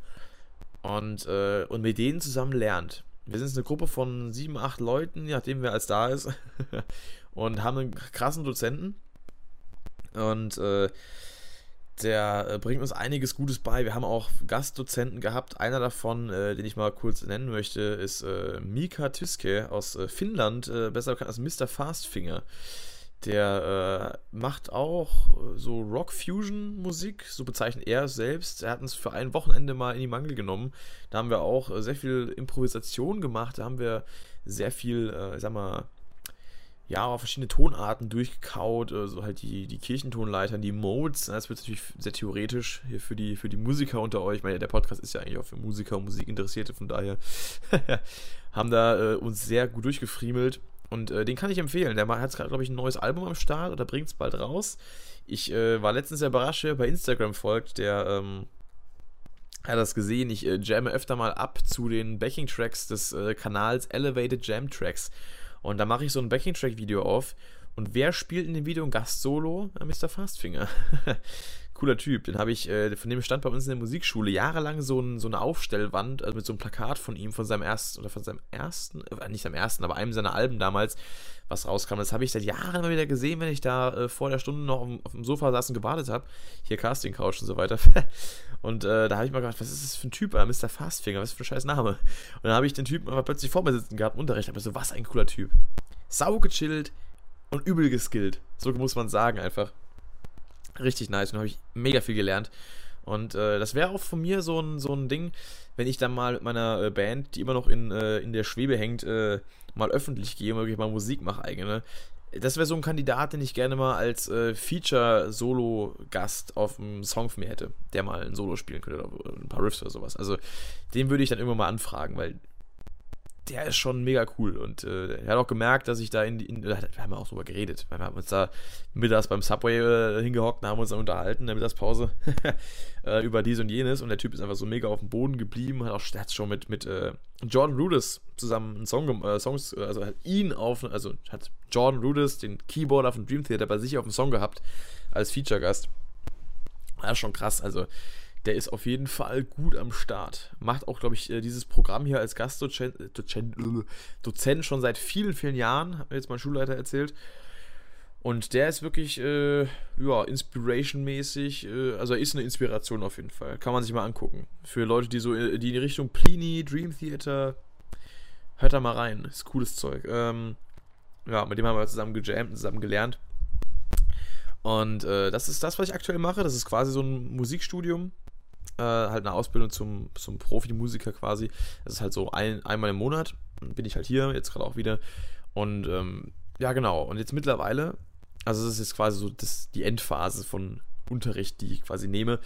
Und, äh, und mit denen zusammen lernt wir sind eine Gruppe von sieben, acht Leuten, je nachdem wer als da ist. und haben einen krassen Dozenten. Und äh, der äh, bringt uns einiges Gutes bei. Wir haben auch Gastdozenten gehabt. Einer davon, äh, den ich mal kurz nennen möchte, ist äh, Mika Tyske aus äh, Finnland, besser bekannt als Mr. Fastfinger. Der äh, macht auch äh, so Rock-Fusion-Musik, so bezeichnet er es selbst. Er hat uns für ein Wochenende mal in die Mangel genommen. Da haben wir auch äh, sehr viel Improvisation gemacht. Da haben wir sehr viel, äh, ich sag mal, ja, verschiedene Tonarten durchgekaut, so also halt die, die Kirchentonleitern, die Modes. Das wird natürlich sehr theoretisch hier für die, für die Musiker unter euch. Ich meine, der Podcast ist ja eigentlich auch für Musiker und Musikinteressierte, von daher haben da äh, uns sehr gut durchgefriemelt. Und äh, den kann ich empfehlen. Der hat gerade, glaube ich, ein neues Album am Start oder bringt es bald raus. Ich äh, war letztens sehr überrascht, wer bei Instagram folgt, der ähm, hat das gesehen. Ich äh, jamme öfter mal ab zu den Backing-Tracks des äh, Kanals Elevated Jam Tracks. Und da mache ich so ein Backing-Track-Video auf. Und wer spielt in dem Video ein Gast-Solo? Mr. Fastfinger. cooler Typ. Den habe ich, äh, von dem stand bei uns in der Musikschule jahrelang so, ein, so eine Aufstellwand, also mit so einem Plakat von ihm, von seinem ersten, oder von seinem ersten, äh, nicht seinem ersten, aber einem seiner Alben damals, was rauskam. Das habe ich seit Jahren immer wieder gesehen, wenn ich da äh, vor der Stunde noch auf, dem Sofa saß und gewartet habe. Hier Casting Couch und so weiter. und äh, da habe ich mal gedacht, was ist das für ein Typ, äh, Mr. Fastfinger, was für ein scheiß Name. Und dann habe ich den Typen aber plötzlich vor mir sitzen gehabt im Unterricht, aber so, was ein cooler Typ. Sau gechillt und übel geskillt. So muss man sagen einfach. Richtig nice und habe ich mega viel gelernt. Und äh, das wäre auch von mir so ein, so ein Ding, wenn ich dann mal mit meiner äh, Band, die immer noch in, äh, in der Schwebe hängt, äh, mal öffentlich gehe und wirklich mal Musik mache eigene. Das wäre so ein Kandidat, den ich gerne mal als äh, Feature-Solo-Gast auf einem Song von mir hätte, der mal ein Solo spielen könnte oder ein paar Riffs oder sowas. Also den würde ich dann immer mal anfragen, weil der ist schon mega cool. Und äh, er hat auch gemerkt, dass ich da in. In, wir haben auch drüber geredet. Wir haben uns da mittags beim Subway äh, hingehockt und haben uns dann unterhalten in der Mittagspause äh, über dies und jenes. Und der Typ ist einfach so mega auf dem Boden geblieben. Hat auch hat schon mit, mit äh, Jordan Rudess zusammen einen Song, äh, Songs, also hat ihn auf, also hat Jordan Rudess, den Keyboarder von Dream Theater, bei sich auf dem Song gehabt als Feature-Gast. Ist schon krass. Also der ist auf jeden Fall gut am Start. Macht auch, glaube ich, äh, dieses Programm hier als Gastdozent Dozent schon seit vielen, vielen Jahren, hat mir jetzt mein Schulleiter erzählt. Und der ist wirklich, äh, ja, inspiration-mäßig, äh, also ist eine Inspiration auf jeden Fall. Kann man sich mal angucken. Für Leute, die so, äh, in die Richtung Plini, Dream Theater, hört da mal rein. Ist cooles Zeug. Ähm, ja, mit dem haben wir zusammen gejammt und zusammen gelernt. Und äh, das ist das, was ich aktuell mache. Das ist quasi so ein Musikstudium äh, halt eine Ausbildung zum, zum Profimusiker quasi. Das ist halt so ein, einmal im Monat. Bin ich halt hier, jetzt gerade auch wieder. Und ähm, ja, genau. Und jetzt mittlerweile, also das ist jetzt quasi so das, die Endphase von Unterricht, die ich quasi nehme.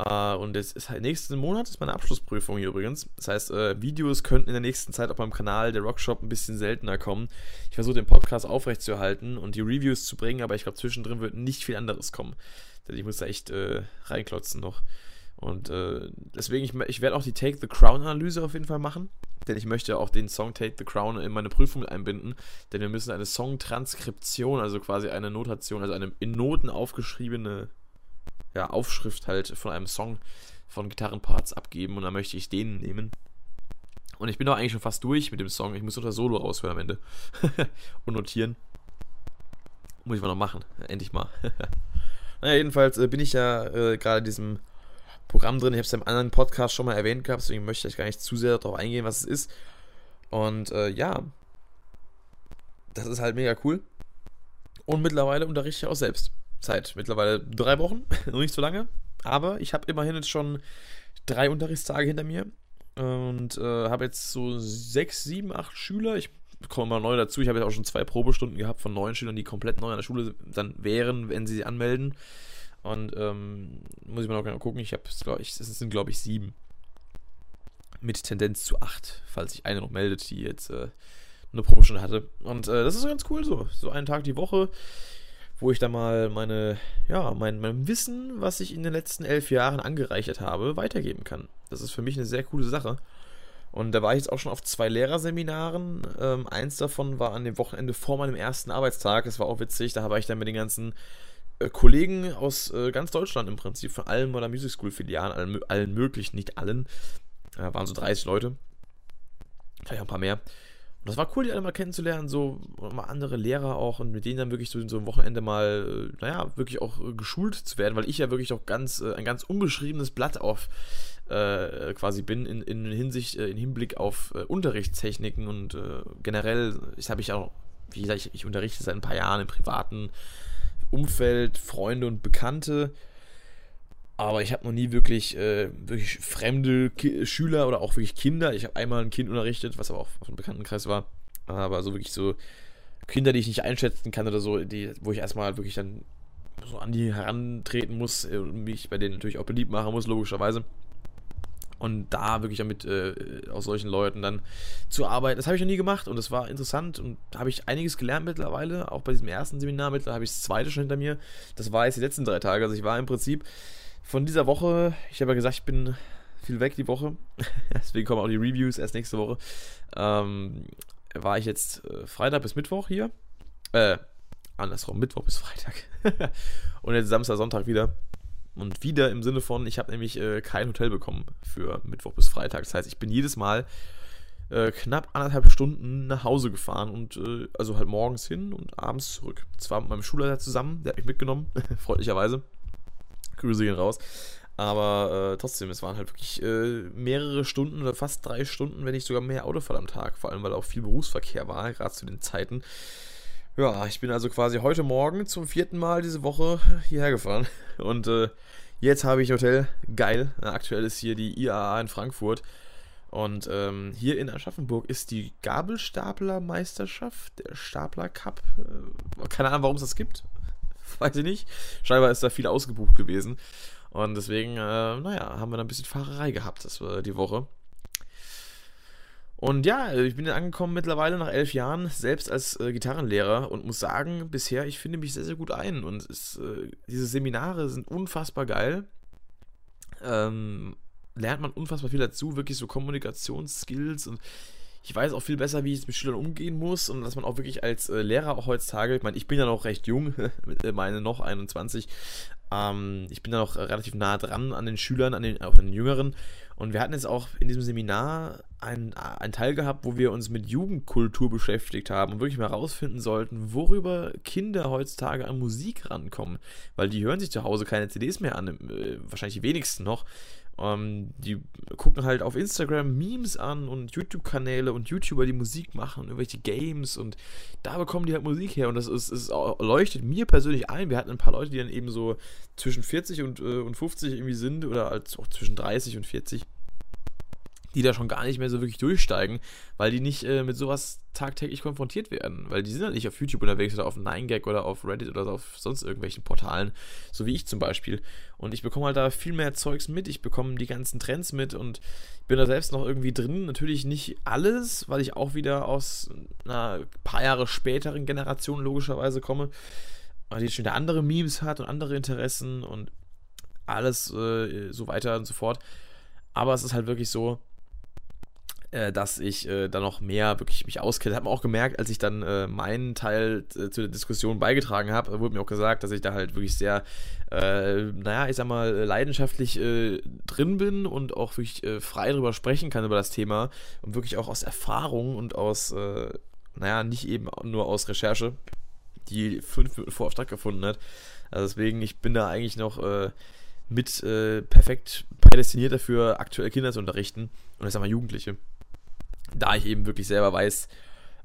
Uh, und es ist halt nächsten Monat ist meine Abschlussprüfung hier übrigens. Das heißt, äh, Videos könnten in der nächsten Zeit auf meinem Kanal der Rockshop ein bisschen seltener kommen. Ich versuche den Podcast aufrechtzuerhalten und die Reviews zu bringen, aber ich glaube, zwischendrin wird nicht viel anderes kommen. Denn ich muss da echt äh, reinklotzen noch. Und äh, deswegen, ich, ich werde auch die Take the Crown-Analyse auf jeden Fall machen. Denn ich möchte auch den Song Take the Crown in meine Prüfung einbinden. Denn wir müssen eine Songtranskription, also quasi eine Notation, also eine in Noten aufgeschriebene ja, Aufschrift halt von einem Song von Gitarrenparts abgeben. Und dann möchte ich den nehmen. Und ich bin auch eigentlich schon fast durch mit dem Song. Ich muss das Solo raushören am Ende. und notieren. Muss ich mal noch machen. Endlich mal. naja, jedenfalls äh, bin ich ja äh, gerade diesem Programm drin. Ich habe es im anderen Podcast schon mal erwähnt gehabt, deswegen möchte ich gar nicht zu sehr darauf eingehen, was es ist. Und äh, ja, das ist halt mega cool. Und mittlerweile unterrichte ich auch selbst. Seit mittlerweile drei Wochen, noch nicht so lange. Aber ich habe immerhin jetzt schon drei Unterrichtstage hinter mir. Und äh, habe jetzt so sechs, sieben, acht Schüler. Ich komme mal neu dazu. Ich habe jetzt auch schon zwei Probestunden gehabt von neun Schülern, die komplett neu an der Schule dann wären, wenn sie sie anmelden. Und ähm, muss ich mal noch genau gucken. Ich habe es, glaube ich, sind, glaube ich, sieben. Mit Tendenz zu acht, falls sich eine noch meldet, die jetzt äh, eine Probestunde hatte. Und äh, das ist ganz cool so. So einen Tag die Woche, wo ich da mal meine, ja, mein, mein Wissen, was ich in den letzten elf Jahren angereichert habe, weitergeben kann. Das ist für mich eine sehr coole Sache. Und da war ich jetzt auch schon auf zwei Lehrerseminaren. Ähm, eins davon war an dem Wochenende vor meinem ersten Arbeitstag. Das war auch witzig. Da habe ich dann mit den ganzen Kollegen aus äh, ganz Deutschland im Prinzip, von allen meiner Music School Filialen, allen, allen möglichen, nicht allen, äh, waren so 30 Leute, vielleicht auch ein paar mehr. Und das war cool, die alle mal kennenzulernen, so mal andere Lehrer auch und mit denen dann wirklich so, so ein Wochenende mal, äh, naja, wirklich auch äh, geschult zu werden, weil ich ja wirklich auch ganz, ein ganz unbeschriebenes Blatt auf äh, quasi bin in, in Hinsicht, in Hinblick auf äh, Unterrichtstechniken und äh, generell, ich habe ich auch, wie gesagt, ich, ich, unterrichte seit ein paar Jahren im privaten Umfeld, Freunde und Bekannte. Aber ich habe noch nie wirklich, äh, wirklich fremde Ki Schüler oder auch wirklich Kinder. Ich habe einmal ein Kind unterrichtet, was aber auch aus dem Bekanntenkreis war. Aber so wirklich so Kinder, die ich nicht einschätzen kann oder so, die, wo ich erstmal wirklich dann so an die herantreten muss und mich bei denen natürlich auch beliebt machen muss, logischerweise. Und da wirklich damit äh, aus solchen Leuten dann zu arbeiten, das habe ich noch nie gemacht und es war interessant und habe ich einiges gelernt mittlerweile. Auch bei diesem ersten Seminar mittlerweile habe ich das zweite schon hinter mir. Das war jetzt die letzten drei Tage. Also ich war im Prinzip von dieser Woche, ich habe ja gesagt, ich bin viel weg die Woche. Deswegen kommen auch die Reviews erst nächste Woche. Ähm, war ich jetzt äh, Freitag bis Mittwoch hier. Äh, andersrum, Mittwoch bis Freitag. und jetzt Samstag, Sonntag wieder. Und wieder im Sinne von, ich habe nämlich äh, kein Hotel bekommen für Mittwoch bis Freitag. Das heißt, ich bin jedes Mal äh, knapp anderthalb Stunden nach Hause gefahren und äh, also halt morgens hin und abends zurück. Zwar mit meinem Schulleiter zusammen, der hat mich mitgenommen, freundlicherweise. Grüße gehen raus. Aber äh, trotzdem, es waren halt wirklich äh, mehrere Stunden oder fast drei Stunden, wenn nicht sogar mehr Autofahrt am Tag. Vor allem, weil auch viel Berufsverkehr war, gerade zu den Zeiten. Ja, ich bin also quasi heute Morgen zum vierten Mal diese Woche hierher gefahren. Und äh, jetzt habe ich Hotel. Geil. Aktuell ist hier die IAA in Frankfurt. Und ähm, hier in Aschaffenburg ist die Gabelstapler-Meisterschaft, der Stapler Cup. Äh, keine Ahnung, warum es das gibt. Weiß ich nicht. Scheinbar ist da viel ausgebucht gewesen. Und deswegen, äh, naja, haben wir da ein bisschen Fahrerei gehabt das war die Woche. Und ja, ich bin angekommen mittlerweile nach elf Jahren, selbst als äh, Gitarrenlehrer und muss sagen, bisher, ich finde mich sehr, sehr gut ein. Und es, äh, diese Seminare sind unfassbar geil. Ähm, lernt man unfassbar viel dazu, wirklich so Kommunikationsskills und ich weiß auch viel besser, wie ich mit Schülern umgehen muss und dass man auch wirklich als äh, Lehrer auch heutzutage, ich meine, ich bin ja noch recht jung, äh, meine noch 21, ähm, ich bin da noch relativ nah dran an den Schülern, an den, auch an den Jüngeren und wir hatten jetzt auch in diesem Seminar einen, einen Teil gehabt, wo wir uns mit Jugendkultur beschäftigt haben und wirklich mal herausfinden sollten, worüber Kinder heutzutage an Musik rankommen. Weil die hören sich zu Hause keine CDs mehr an, äh, wahrscheinlich die wenigsten noch. Ähm, die gucken halt auf Instagram Memes an und YouTube-Kanäle und YouTuber, die Musik machen und irgendwelche Games und da bekommen die halt Musik her und das ist, ist leuchtet mir persönlich ein. Wir hatten ein paar Leute, die dann eben so zwischen 40 und, äh, und 50 irgendwie sind oder als auch zwischen 30 und 40 die da schon gar nicht mehr so wirklich durchsteigen, weil die nicht äh, mit sowas tagtäglich konfrontiert werden. Weil die sind ja nicht auf YouTube unterwegs oder auf 9gag oder auf Reddit oder auf sonst irgendwelchen Portalen, so wie ich zum Beispiel. Und ich bekomme halt da viel mehr Zeugs mit, ich bekomme die ganzen Trends mit und bin da selbst noch irgendwie drin. Natürlich nicht alles, weil ich auch wieder aus einer paar Jahre späteren Generation logischerweise komme, weil die schon wieder andere Memes hat und andere Interessen und alles äh, so weiter und so fort. Aber es ist halt wirklich so, äh, dass ich äh, da noch mehr wirklich mich auskenne. Hat man auch gemerkt, als ich dann äh, meinen Teil äh, zu der Diskussion beigetragen habe, wurde mir auch gesagt, dass ich da halt wirklich sehr, äh, naja, ich sag mal, leidenschaftlich äh, drin bin und auch wirklich frei drüber sprechen kann über das Thema und wirklich auch aus Erfahrung und aus, naja, nicht eben nur aus Recherche, die fünf Minuten vorher stattgefunden hat. Also deswegen, ich bin da eigentlich noch mit perfekt prädestiniert dafür, aktuell Kinder zu unterrichten und ich sag mal Jugendliche da ich eben wirklich selber weiß,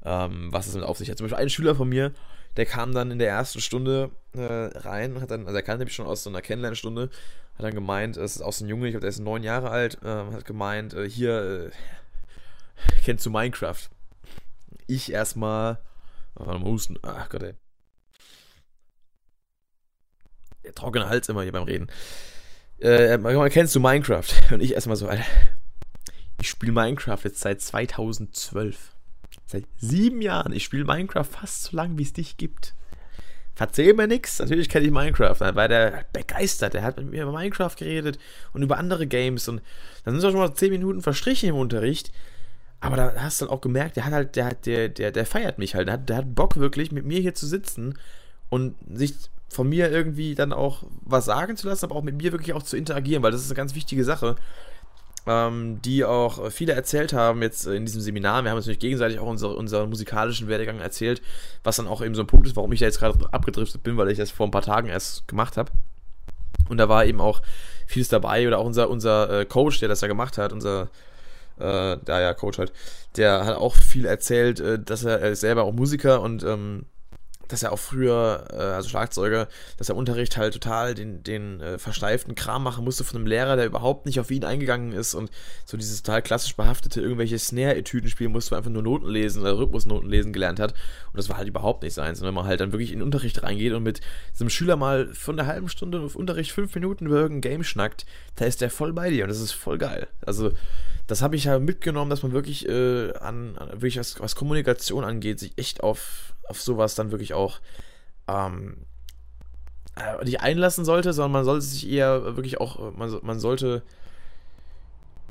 ähm, was es mit auf sich hat. Zum Beispiel ein Schüler von mir, der kam dann in der ersten Stunde äh, rein, hat dann, also er kannte mich schon aus so einer Kennenlernstunde, hat dann gemeint, es ist auch so ein Junge, ich glaube, der ist neun Jahre alt, äh, hat gemeint, äh, hier, äh, kennst du Minecraft? Ich erstmal, oh, mal husten, ach Gott, ey. Der trockene Hals immer hier beim Reden. Äh, kennst du Minecraft? Und ich erstmal so, Alter, ich spiele Minecraft jetzt seit 2012. Seit sieben Jahren. Ich spiele Minecraft fast so lange, wie es dich gibt. Verzähl mir nichts. Natürlich kenne ich Minecraft. Dann war der begeistert. Der hat mit mir über Minecraft geredet und über andere Games. Und dann sind es schon mal zehn Minuten verstrichen im Unterricht. Aber da hast du dann auch gemerkt, der hat halt, der, der, der, der feiert mich halt. Der hat, der hat Bock wirklich, mit mir hier zu sitzen und sich von mir irgendwie dann auch was sagen zu lassen, aber auch mit mir wirklich auch zu interagieren, weil das ist eine ganz wichtige Sache ähm, die auch viele erzählt haben jetzt in diesem Seminar. Wir haben uns natürlich gegenseitig auch unsere, unseren musikalischen Werdegang erzählt, was dann auch eben so ein Punkt ist, warum ich da jetzt gerade abgedriftet bin, weil ich das vor ein paar Tagen erst gemacht habe. Und da war eben auch vieles dabei oder auch unser, unser äh, Coach, der das ja gemacht hat, unser äh, da ja, Coach halt, der hat auch viel erzählt, äh, dass er, er selber auch Musiker und ähm, dass er auch früher, äh, also Schlagzeuger, dass er Unterricht halt total den, den äh, versteiften Kram machen musste von einem Lehrer, der überhaupt nicht auf ihn eingegangen ist und so dieses total klassisch behaftete irgendwelche Snare-Etüden spielen musste, einfach nur Noten lesen oder Rhythmusnoten lesen gelernt hat. Und das war halt überhaupt nicht seins. Und wenn man halt dann wirklich in den Unterricht reingeht und mit einem Schüler mal von der halben Stunde auf Unterricht fünf Minuten über irgendein Game schnackt, da ist der voll bei dir und das ist voll geil. Also das habe ich halt mitgenommen, dass man wirklich äh, an, an, wirklich was, was Kommunikation angeht, sich echt auf auf sowas dann wirklich auch ähm, äh, nicht einlassen sollte, sondern man sollte sich eher wirklich auch, man, man sollte,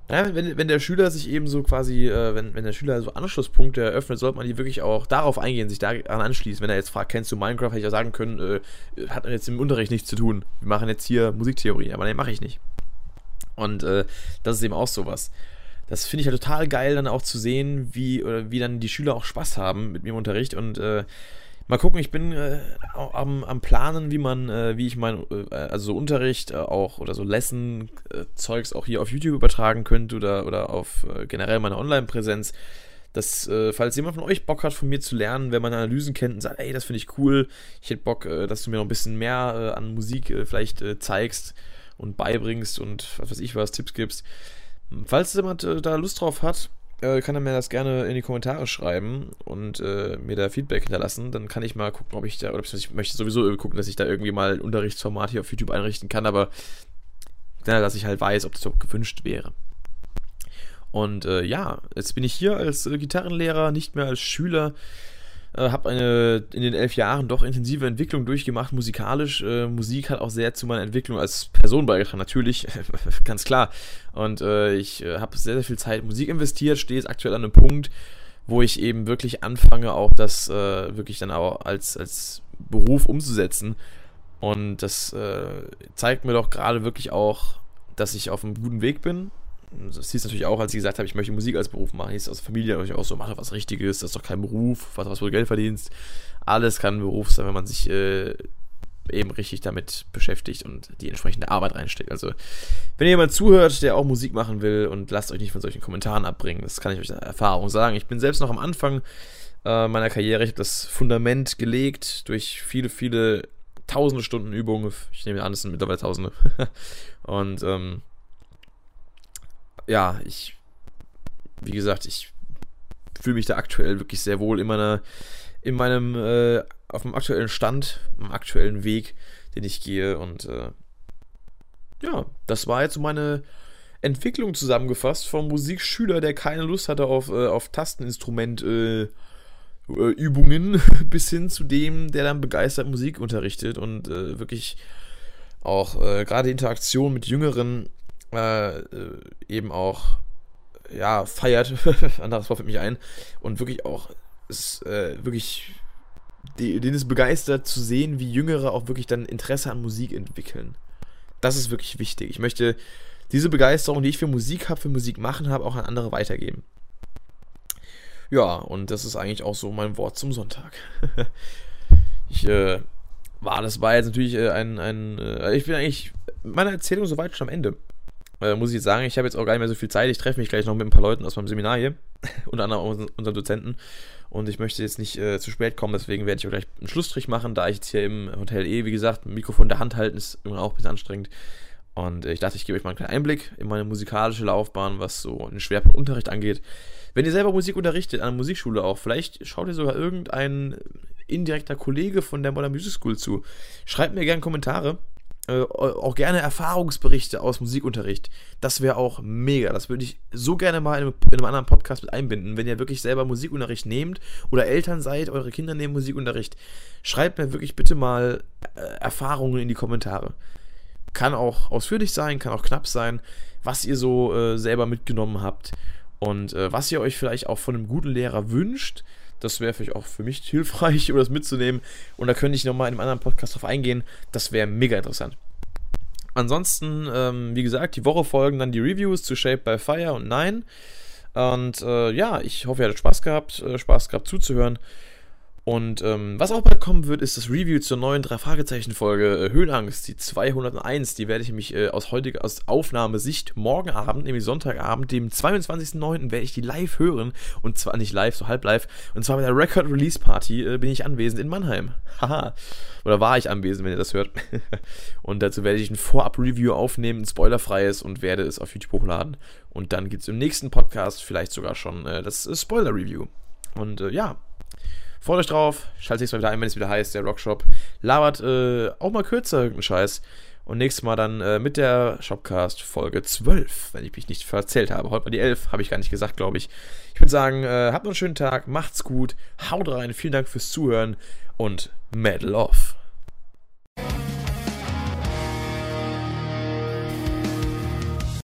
ja, wenn, wenn der Schüler sich eben so quasi, äh, wenn, wenn der Schüler so Anschlusspunkte eröffnet, sollte man die wirklich auch darauf eingehen, sich daran anschließen. Wenn er jetzt fragt, kennst du Minecraft, hätte ich ja sagen können, äh, hat jetzt im Unterricht nichts zu tun. Wir machen jetzt hier Musiktheorie, aber nein, mache ich nicht. Und äh, das ist eben auch sowas das finde ich halt total geil, dann auch zu sehen, wie, oder wie dann die Schüler auch Spaß haben mit mir im Unterricht. Und äh, mal gucken, ich bin äh, am, am Planen, wie man, äh, wie ich mein, äh, also so Unterricht äh, auch oder so Lesson-Zeugs äh, auch hier auf YouTube übertragen könnte oder, oder auf generell meine Online-Präsenz. Dass, falls jemand von euch Bock hat, von mir zu lernen, wenn man Analysen kennt und sagt, ey, das finde ich cool, ich hätte Bock, dass du mir noch ein bisschen mehr an Musik vielleicht zeigst und beibringst und was weiß ich was, Tipps gibst, Falls jemand äh, da Lust drauf hat, äh, kann er mir das gerne in die Kommentare schreiben und äh, mir da Feedback hinterlassen. Dann kann ich mal gucken, ob ich da, oder ich möchte sowieso gucken, dass ich da irgendwie mal ein Unterrichtsformat hier auf YouTube einrichten kann, aber ja, dass ich halt weiß, ob das überhaupt gewünscht wäre. Und äh, ja, jetzt bin ich hier als Gitarrenlehrer, nicht mehr als Schüler. Äh, habe eine in den elf Jahren doch intensive Entwicklung durchgemacht, musikalisch. Äh, Musik hat auch sehr zu meiner Entwicklung als Person beigetragen, natürlich, ganz klar. Und äh, ich äh, habe sehr, sehr viel Zeit in Musik investiert, stehe jetzt aktuell an einem Punkt, wo ich eben wirklich anfange, auch das äh, wirklich dann auch als, als Beruf umzusetzen. Und das äh, zeigt mir doch gerade wirklich auch, dass ich auf einem guten Weg bin das hieß natürlich auch, als ich gesagt habe, ich möchte Musik als Beruf machen, hieß aus der Familie natürlich auch so, mach doch was Richtiges, das ist doch kein Beruf, was, was du Geld verdienst. Alles kann ein Beruf sein, wenn man sich äh, eben richtig damit beschäftigt und die entsprechende Arbeit reinsteckt. Also, wenn jemand zuhört, der auch Musik machen will und lasst euch nicht von solchen Kommentaren abbringen, das kann ich euch aus Erfahrung sagen. Ich bin selbst noch am Anfang äh, meiner Karriere, ich habe das Fundament gelegt durch viele, viele tausende Stunden Übungen. Ich nehme an, es sind mittlerweile tausende. und ähm, ja, ich, wie gesagt, ich fühle mich da aktuell wirklich sehr wohl in meiner, in meinem, äh, auf dem aktuellen Stand, am aktuellen Weg, den ich gehe und äh, ja, das war jetzt meine Entwicklung zusammengefasst vom Musikschüler, der keine Lust hatte auf, äh, auf Tasteninstrument äh, äh Übungen bis hin zu dem, der dann begeistert Musik unterrichtet und äh, wirklich auch gerade Interaktion mit Jüngeren äh, äh, eben auch ja, feiert, anderes Wort fällt mich ein, und wirklich auch ist, äh, wirklich die, den ist begeistert zu sehen, wie Jüngere auch wirklich dann Interesse an Musik entwickeln. Das ist wirklich wichtig. Ich möchte diese Begeisterung, die ich für Musik habe, für Musik machen habe, auch an andere weitergeben. Ja, und das ist eigentlich auch so mein Wort zum Sonntag. ich äh, war, das war jetzt natürlich äh, ein, ein äh, ich bin eigentlich meine Erzählung soweit schon am Ende äh, muss ich jetzt sagen, ich habe jetzt auch gar nicht mehr so viel Zeit. Ich treffe mich gleich noch mit ein paar Leuten aus meinem Seminar hier, unter anderem unseren Dozenten. Und ich möchte jetzt nicht äh, zu spät kommen, deswegen werde ich auch gleich einen Schlussstrich machen, da ich jetzt hier im Hotel eh, wie gesagt, ein Mikrofon in der Hand halten ist immer auch ein bisschen anstrengend. Und äh, ich dachte, ich gebe euch mal einen kleinen Einblick in meine musikalische Laufbahn, was so den Schwerpunkt Unterricht angeht. Wenn ihr selber Musik unterrichtet, an der Musikschule auch, vielleicht schaut ihr sogar irgendein indirekter Kollege von der Modern Music School zu. Schreibt mir gerne Kommentare äh, auch gerne Erfahrungsberichte aus Musikunterricht. Das wäre auch mega. Das würde ich so gerne mal in, in, einem anderen Podcast mit einbinden. Wenn ihr wirklich selber Musikunterricht nehmt oder Eltern seid, eure Kinder nehmen Musikunterricht, schreibt mir wirklich bitte mal äh, Erfahrungen in die Kommentare. Kann auch ausführlich sein, kann auch knapp sein, was ihr so äh, selber mitgenommen habt und äh, was ihr euch vielleicht auch von einem guten Lehrer wünscht das wäre vielleicht auch für mich hilfreich, um das mitzunehmen. Und da könnte ich nochmal in einem anderen Podcast drauf eingehen. Das wäre mega interessant. Ansonsten, ähm, wie gesagt, die Woche folgen dann die Reviews zu Shape by Fire und Nein. Und äh, ja, ich hoffe, ihr hattet Spaß gehabt, äh, Spaß gehabt zuzuhören. Und ähm, was auch bald kommen wird, ist das Review zur neuen Drei-Fragezeichen-Folge äh, Höhenangst, die 201. Die werde ich nämlich äh, aus heutiger aus Aufnahmesicht morgen Abend, nämlich Sonntagabend, dem 22.09. werde ich die live hören. Und zwar nicht live, so halb live. Und zwar bei der Record Release Party äh, bin ich anwesend in Mannheim. Haha. Oder war ich anwesend, wenn ihr das hört. und dazu werde ich ein Vorab-Review aufnehmen, ein spoilerfreies, und werde es auf YouTube hochladen. Und dann gibt es im nächsten Podcast vielleicht sogar schon äh, das äh, Spoiler-Review. Und äh, ja, Freut euch drauf. Schaltet nächstes Mal wieder ein, wenn es wieder heißt, der Rockshop labert äh, auch mal kürzer irgendeinen Scheiß. Und nächstes Mal dann äh, mit der Shopcast Folge 12, wenn ich mich nicht verzählt habe. Heute war die 11, habe ich gar nicht gesagt, glaube ich. Ich würde sagen, äh, habt noch einen schönen Tag, macht's gut, haut rein, vielen Dank fürs Zuhören und Medal off.